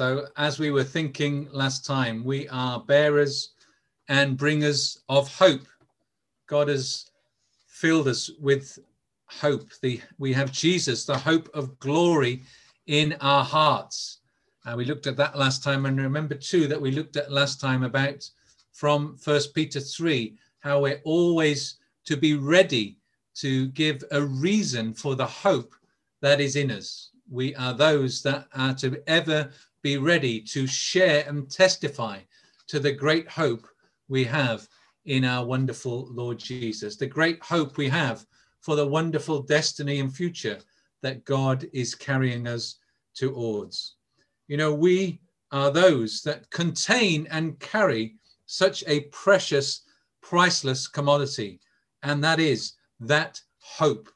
So, as we were thinking last time, we are bearers and bringers of hope. God has filled us with hope. The, we have Jesus, the hope of glory in our hearts. Uh, we looked at that last time. And remember, too, that we looked at last time about from First Peter 3 how we're always to be ready to give a reason for the hope that is in us. We are those that are to ever be ready to share and testify to the great hope we have in our wonderful Lord Jesus, the great hope we have for the wonderful destiny and future that God is carrying us towards. You know, we are those that contain and carry such a precious, priceless commodity, and that is that hope.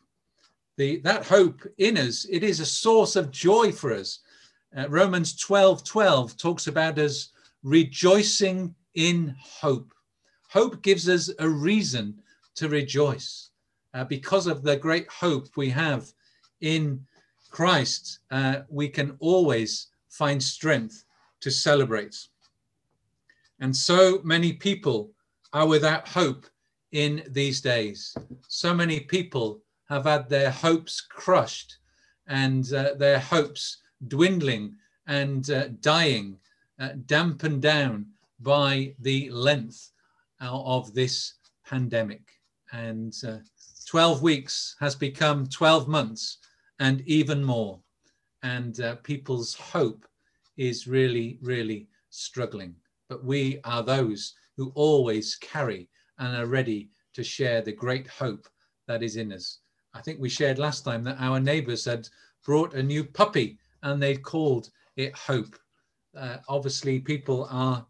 The, that hope in us, it is a source of joy for us uh, Romans 12 12 talks about us rejoicing in hope. Hope gives us a reason to rejoice uh, because of the great hope we have in Christ. Uh, we can always find strength to celebrate. And so many people are without hope in these days. So many people have had their hopes crushed and uh, their hopes dwindling and uh, dying, uh, dampened down by the length of this pandemic. And uh, 12 weeks has become 12 months and even more. And uh, people's hope is really, really struggling. But we are those who always carry and are ready to share the great hope that is in us. I think we shared last time that our neighbors had brought a new puppy and they called it hope. Uh, obviously, people are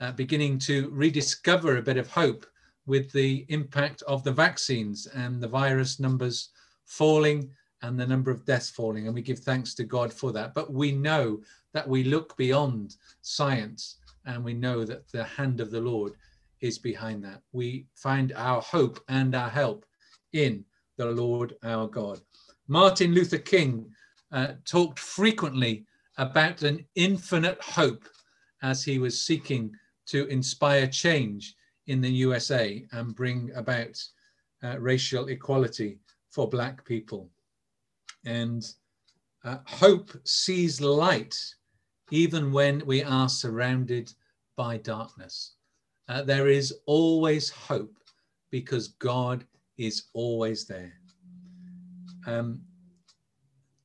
uh, beginning to rediscover a bit of hope with the impact of the vaccines and the virus numbers falling and the number of deaths falling. And we give thanks to God for that. But we know that we look beyond science and we know that the hand of the Lord is behind that. We find our hope and our help in the Lord our God. Martin Luther King uh, talked frequently about an infinite hope as he was seeking to inspire change in the USA and bring about uh, racial equality for Black people. And uh, hope sees light even when we are surrounded by darkness. Uh, there is always hope because God is always there. Um,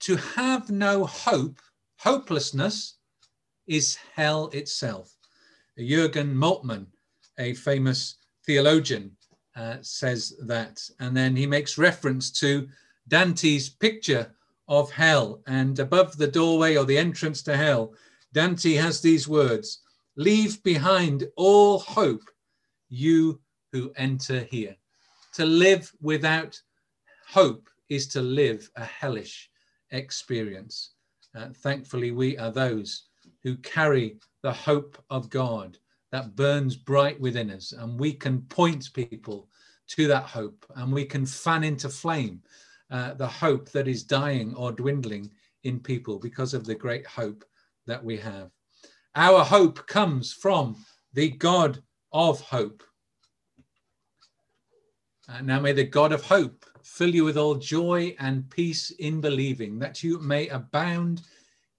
to have no hope, hopelessness, is hell itself. Jürgen Moltmann, a famous theologian, uh, says that. And then he makes reference to Dante's picture of hell. And above the doorway or the entrance to hell, Dante has these words Leave behind all hope, you who enter here. To live without hope is to live a hellish experience. Uh, thankfully, we are those who carry the hope of God that burns bright within us, and we can point people to that hope and we can fan into flame uh, the hope that is dying or dwindling in people because of the great hope that we have. Our hope comes from the God of hope. Uh, now may the God of hope fill you with all joy and peace in believing, that you may abound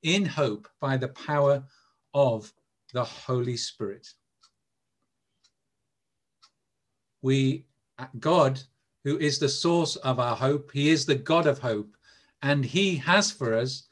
in hope by the power of the Holy Spirit. We, God, who is the source of our hope, He is the God of hope, and He has for us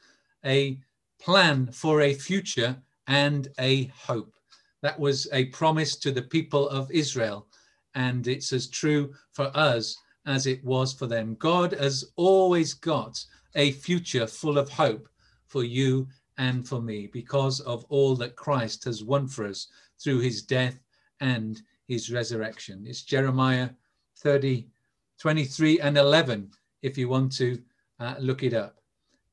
a plan for a future and a hope. That was a promise to the people of Israel, and it's as true for us as it was for them. God has always got a future full of hope for you and for me because of all that Christ has won for us through his death and his resurrection. It's Jeremiah 30, 23 and 11, if you want to uh, look it up.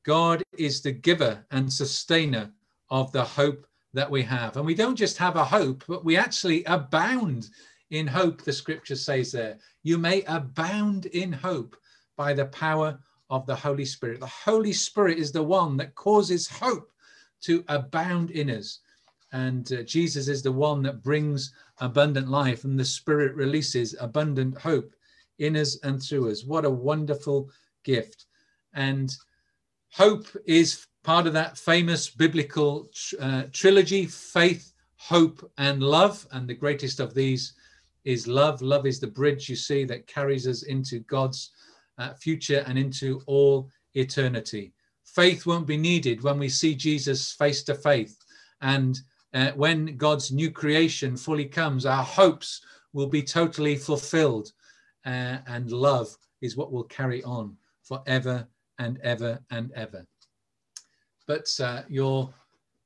God is the giver and sustainer of the hope that we have. And we don't just have a hope, but we actually abound in hope, the scripture says there. You may abound in hope by the power of the Holy Spirit. The Holy Spirit is the one that causes hope to abound in us. And uh, Jesus is the one that brings abundant life, and the Spirit releases abundant hope in us and through us. What a wonderful gift. And hope is part of that famous biblical uh, trilogy faith, hope, and love. And the greatest of these is love. Love is the bridge you see that carries us into God's uh, future and into all eternity. Faith won't be needed when we see Jesus face to face. And uh, when God's new creation fully comes, our hopes will be totally fulfilled. Uh, and love is what will carry on forever and ever and ever. But uh, your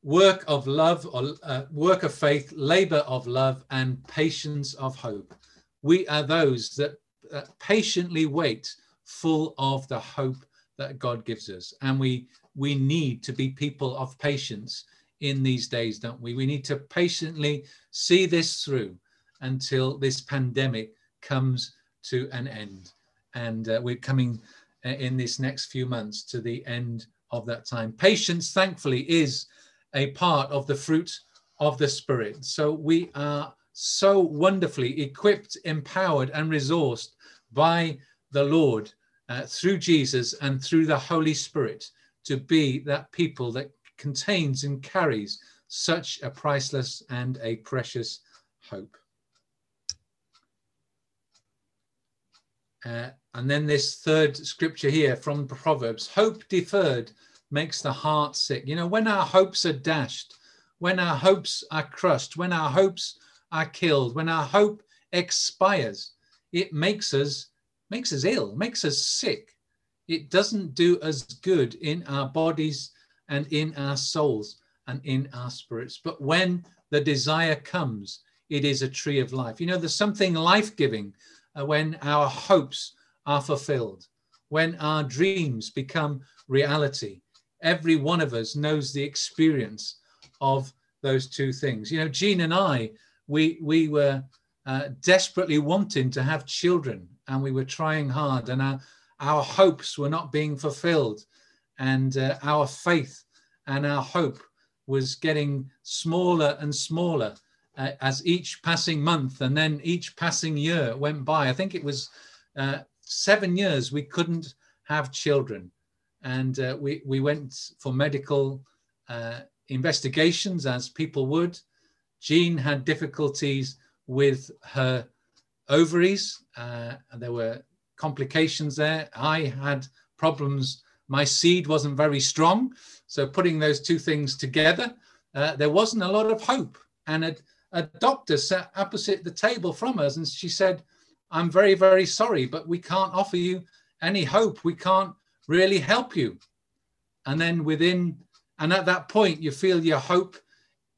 work of love or uh, work of faith, labor of love, and patience of hope. We are those that uh, patiently wait, full of the hope that God gives us. And we we need to be people of patience in these days, don't we? We need to patiently see this through until this pandemic comes to an end. And uh, we're coming uh, in this next few months to the end of that time. Patience, thankfully, is a part of the fruit of the Spirit. So we are so wonderfully equipped, empowered, and resourced by the Lord uh, through Jesus and through the Holy Spirit to be that people that contains and carries such a priceless and a precious hope. Uh, and then this third scripture here from Proverbs hope deferred makes the heart sick. You know, when our hopes are dashed, when our hopes are crushed, when our hopes are killed, when our hope expires, it makes us makes us ill, makes us sick. It doesn't do us good in our bodies and in our souls and in our spirits. But when the desire comes, it is a tree of life. You know, there's something life giving uh, when our hopes are fulfilled, when our dreams become reality, every one of us knows the experience of those two things. You know, Jean and I, we we were uh, desperately wanting to have children, and we were trying hard, and our our hopes were not being fulfilled, and uh, our faith and our hope was getting smaller and smaller uh, as each passing month and then each passing year went by. I think it was uh, seven years we couldn't have children and uh, we, we went for medical uh, investigations as people would. Jean had difficulties with her ovaries, uh, and there were complications there. I had problems. My seed wasn't very strong. So, putting those two things together, uh, there wasn't a lot of hope. And a, a doctor sat opposite the table from us, and she said, I'm very, very sorry, but we can't offer you any hope. We can't really help you. And then within, and at that point, you feel your hope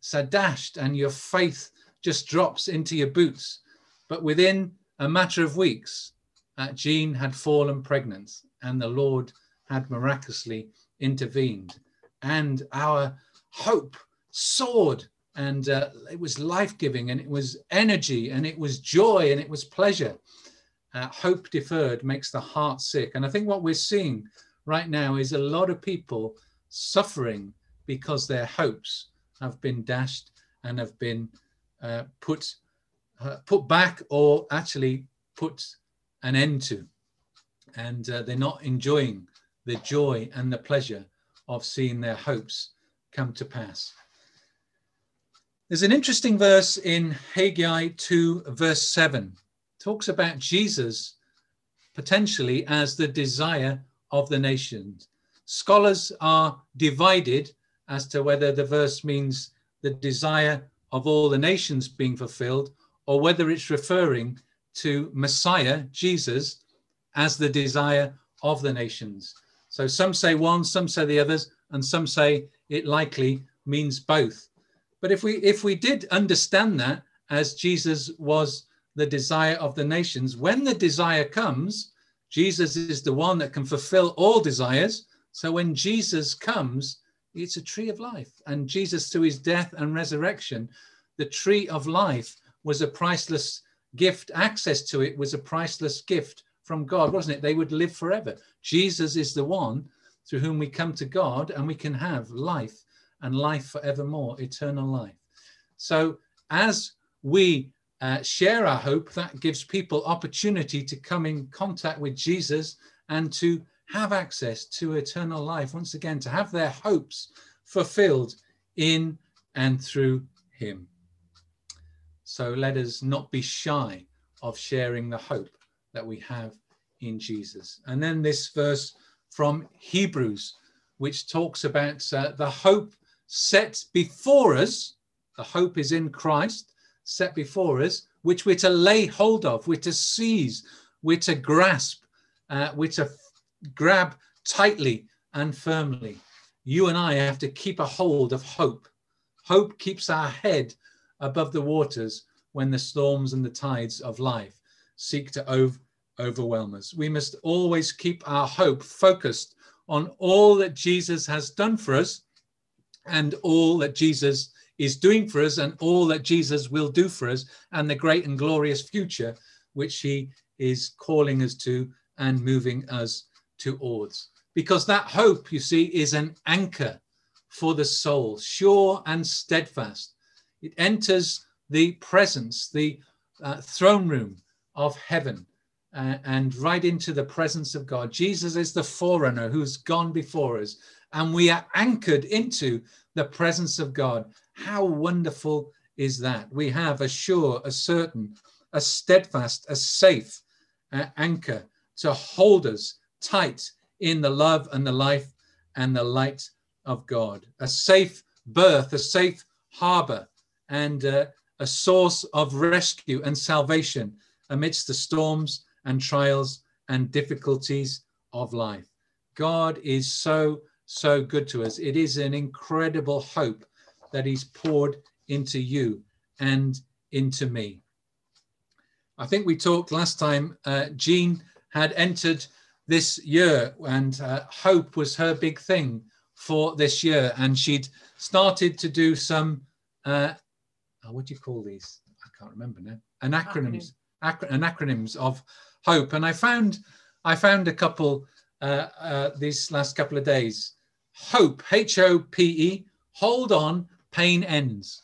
so dashed and your faith just drops into your boots. But within a matter of weeks, uh, Jean had fallen pregnant and the Lord had miraculously intervened. And our hope soared and uh, it was life giving and it was energy and it was joy and it was pleasure uh, hope deferred makes the heart sick. And I think what we're seeing right now is a lot of people suffering because their hopes have been dashed and have been uh, put uh, put back or actually put an end to, and uh, they're not enjoying the joy and the pleasure of seeing their hopes come to pass. There's an interesting verse in Haggai 2, verse 7 talks about Jesus potentially as the desire of the nations. Scholars are divided as to whether the verse means the desire of all the nations being fulfilled or whether it's referring to Messiah, Jesus, as the desire of the nations. So some say one, some say the others, and some say it likely means both. But if we if we did understand that as Jesus was the desire of the nations. When the desire comes, Jesus is the one that can fulfill all desires. So when Jesus comes, it's a tree of life. And Jesus, through his death and resurrection, the tree of life was a priceless gift. Access to it was a priceless gift from God, wasn't it? They would live forever. Jesus is the one through whom we come to God and we can have life and life forevermore, eternal life. So as we uh, share our hope, that gives people opportunity to come in contact with Jesus and to have access to eternal life. Once again, to have their hopes fulfilled in and through him. So let us not be shy of sharing the hope that we have in Jesus. And then this verse from Hebrews, which talks about uh, the hope set before us. The hope is in Christ, set before us, which we're to lay hold of, we're to seize, we're to grasp, uh, we're to grab tightly and firmly. You and I have to keep a hold of hope. Hope keeps our head above the waters when the storms and the tides of life seek to ov- overwhelm us. We must always keep our hope focused on all that Jesus has done for us and all that Jesus is doing for us and all that Jesus will do for us and the great and glorious future which he is calling us to and moving us towards. Because that hope, you see, is an anchor for the soul, sure and steadfast. It enters the presence, the uh, throne room of heaven, uh, and right into the presence of God. Jesus is the forerunner who's gone before us, and we are anchored into the presence of God. How wonderful is that? We have a sure, a certain, a steadfast, a safe uh, anchor to hold us tight in the love and the life and the light of God, a safe berth, a safe harbor, and uh, a source of rescue and salvation amidst the storms and trials and difficulties of life. God is so, so good to us. It is an incredible hope that He's poured into you and into me. I think we talked last time, uh, Jean had entered this year, and uh, hope was her big thing for this year. And she'd started to do some, uh, oh, what do you call these? I can't remember now. Anacronyms, acro- anacronyms of hope. And I found, I found a couple uh, uh, these last couple of days. Hope, H O P E, hold on, pain ends.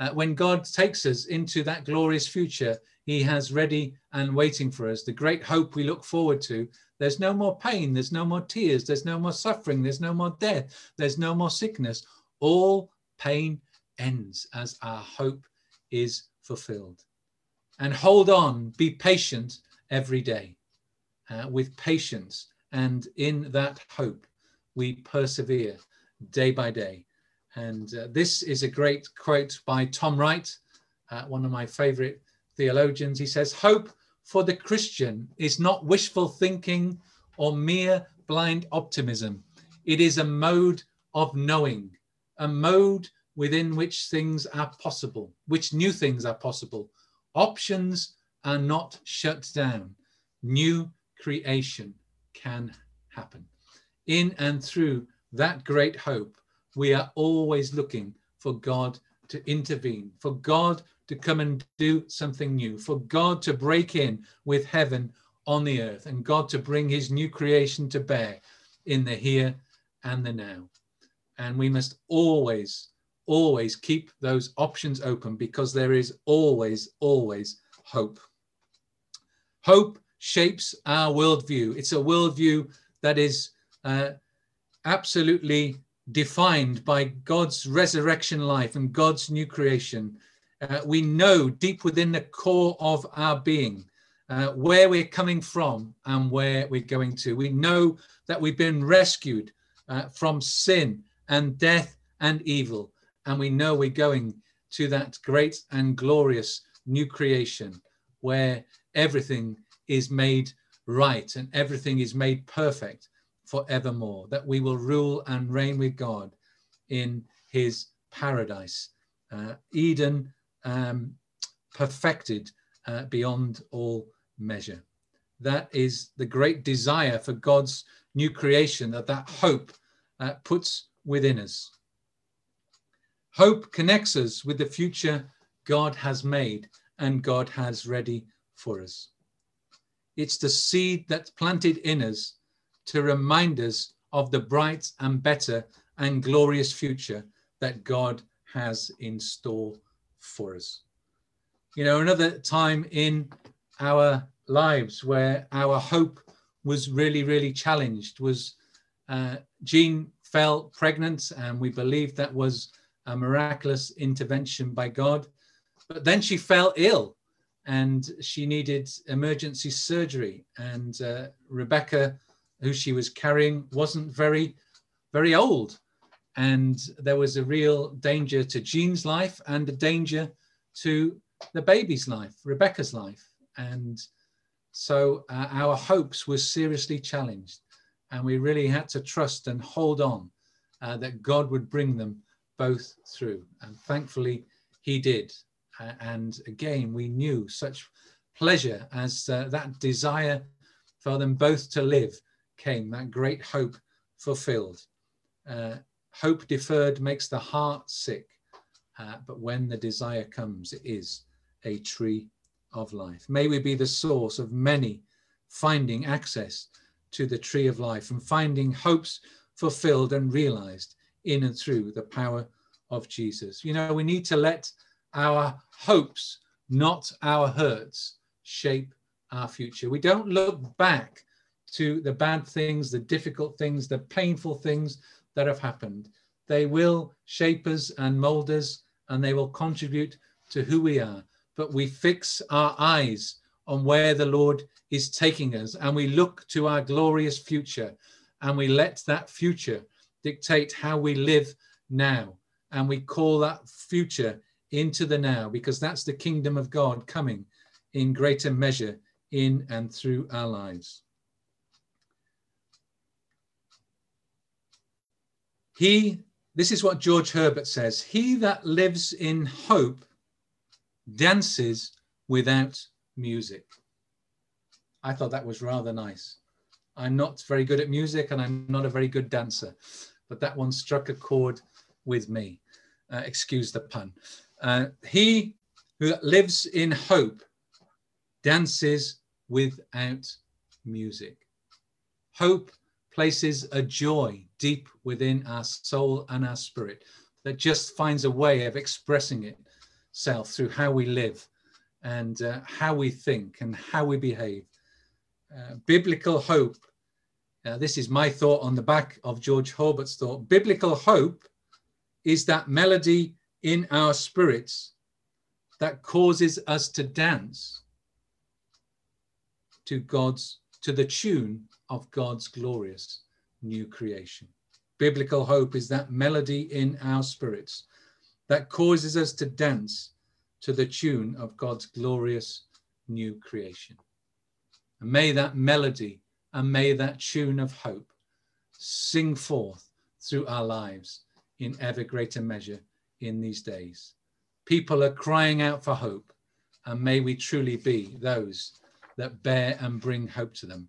Uh, when God takes us into that glorious future, He has ready and waiting for us, the great hope we look forward to there's no more pain. There's no more tears. There's no more suffering. There's no more death. There's no more sickness. All pain ends as our hope is fulfilled. And hold on, be patient every day. Uh, with patience and in that hope, we persevere day by day. And uh, this is a great quote by Tom Wright, uh, one of my favorite theologians. He says, Hope for the Christian is not wishful thinking or mere blind optimism. It is a mode of knowing, a mode within which things are possible, which new things are possible. Options are not shut down. New creation can happen. In and through that great hope, we are always looking for God to intervene, for God to come and do something new, for God to break in with heaven on the earth, and God to bring his new creation to bear in the here and the now. And we must always, always keep those options open because there is always, always hope. Hope shapes our worldview. It's a worldview that is uh, absolutely defined by God's resurrection life and God's new creation uh, we know deep within the core of our being uh, where we're coming from and where we're going to. We know that we've been rescued uh, from sin and death and evil. And we know we're going to that great and glorious new creation where everything is made right and everything is made perfect forevermore, that we will rule and reign with God in his paradise. Uh, Eden um, perfected uh, beyond all measure. That is the great desire for God's new creation that that hope uh, puts within us. Hope connects us with the future God has made and God has ready for us. It's the seed that's planted in us to remind us of the bright and better and glorious future that God has in store for us. You know, another time in our lives where our hope was really, really challenged was uh, Jean fell pregnant, and we believe that was a miraculous intervention by God. But then she fell ill and she needed emergency surgery. And uh, Rebecca, who she was carrying, wasn't very, very old. And there was a real danger to Jean's life and a danger to the baby's life, Rebecca's life. And so uh, our hopes were seriously challenged. And we really had to trust and hold on uh, that God would bring them both through. And thankfully, He did. Uh, and again, we knew such pleasure as uh, that desire for them both to live came, that great hope fulfilled. Uh, hope deferred makes the heart sick, uh, but when the desire comes, it is a tree of life. May we be the source of many finding access to the tree of life and finding hopes fulfilled and realized in and through the power of Jesus. You know, we need to let our hopes, not our hurts, shape our future. We don't look back to the bad things, the difficult things, the painful things that have happened. They will shape us and mold us, and they will contribute to who we are. But we fix our eyes on where the Lord is taking us, and we look to our glorious future, and we let that future dictate how we live now. And we call that future into the now, because that's the kingdom of God coming in greater measure in and through our lives. He, this is what George Herbert says He that lives in hope dances without music. I thought that was rather nice. I'm not very good at music and I'm not a very good dancer, but that one struck a chord with me. Uh, excuse the pun. Uh, he who lives in hope dances without music. Hope places a joy deep within our soul and our spirit that just finds a way of expressing itself through how we live and uh, how we think and how we behave. Uh, biblical hope, uh, this is my thought on the back of George Herbert's thought. Biblical hope is that melody in our spirits that causes us to dance to God's to the tune of God's glorious new creation. Biblical hope is that melody in our spirits that causes us to dance to the tune of God's glorious new creation. And may that melody and may that tune of hope sing forth through our lives in ever greater measure in these days. People are crying out for hope, and may we truly be those that bear and bring hope to them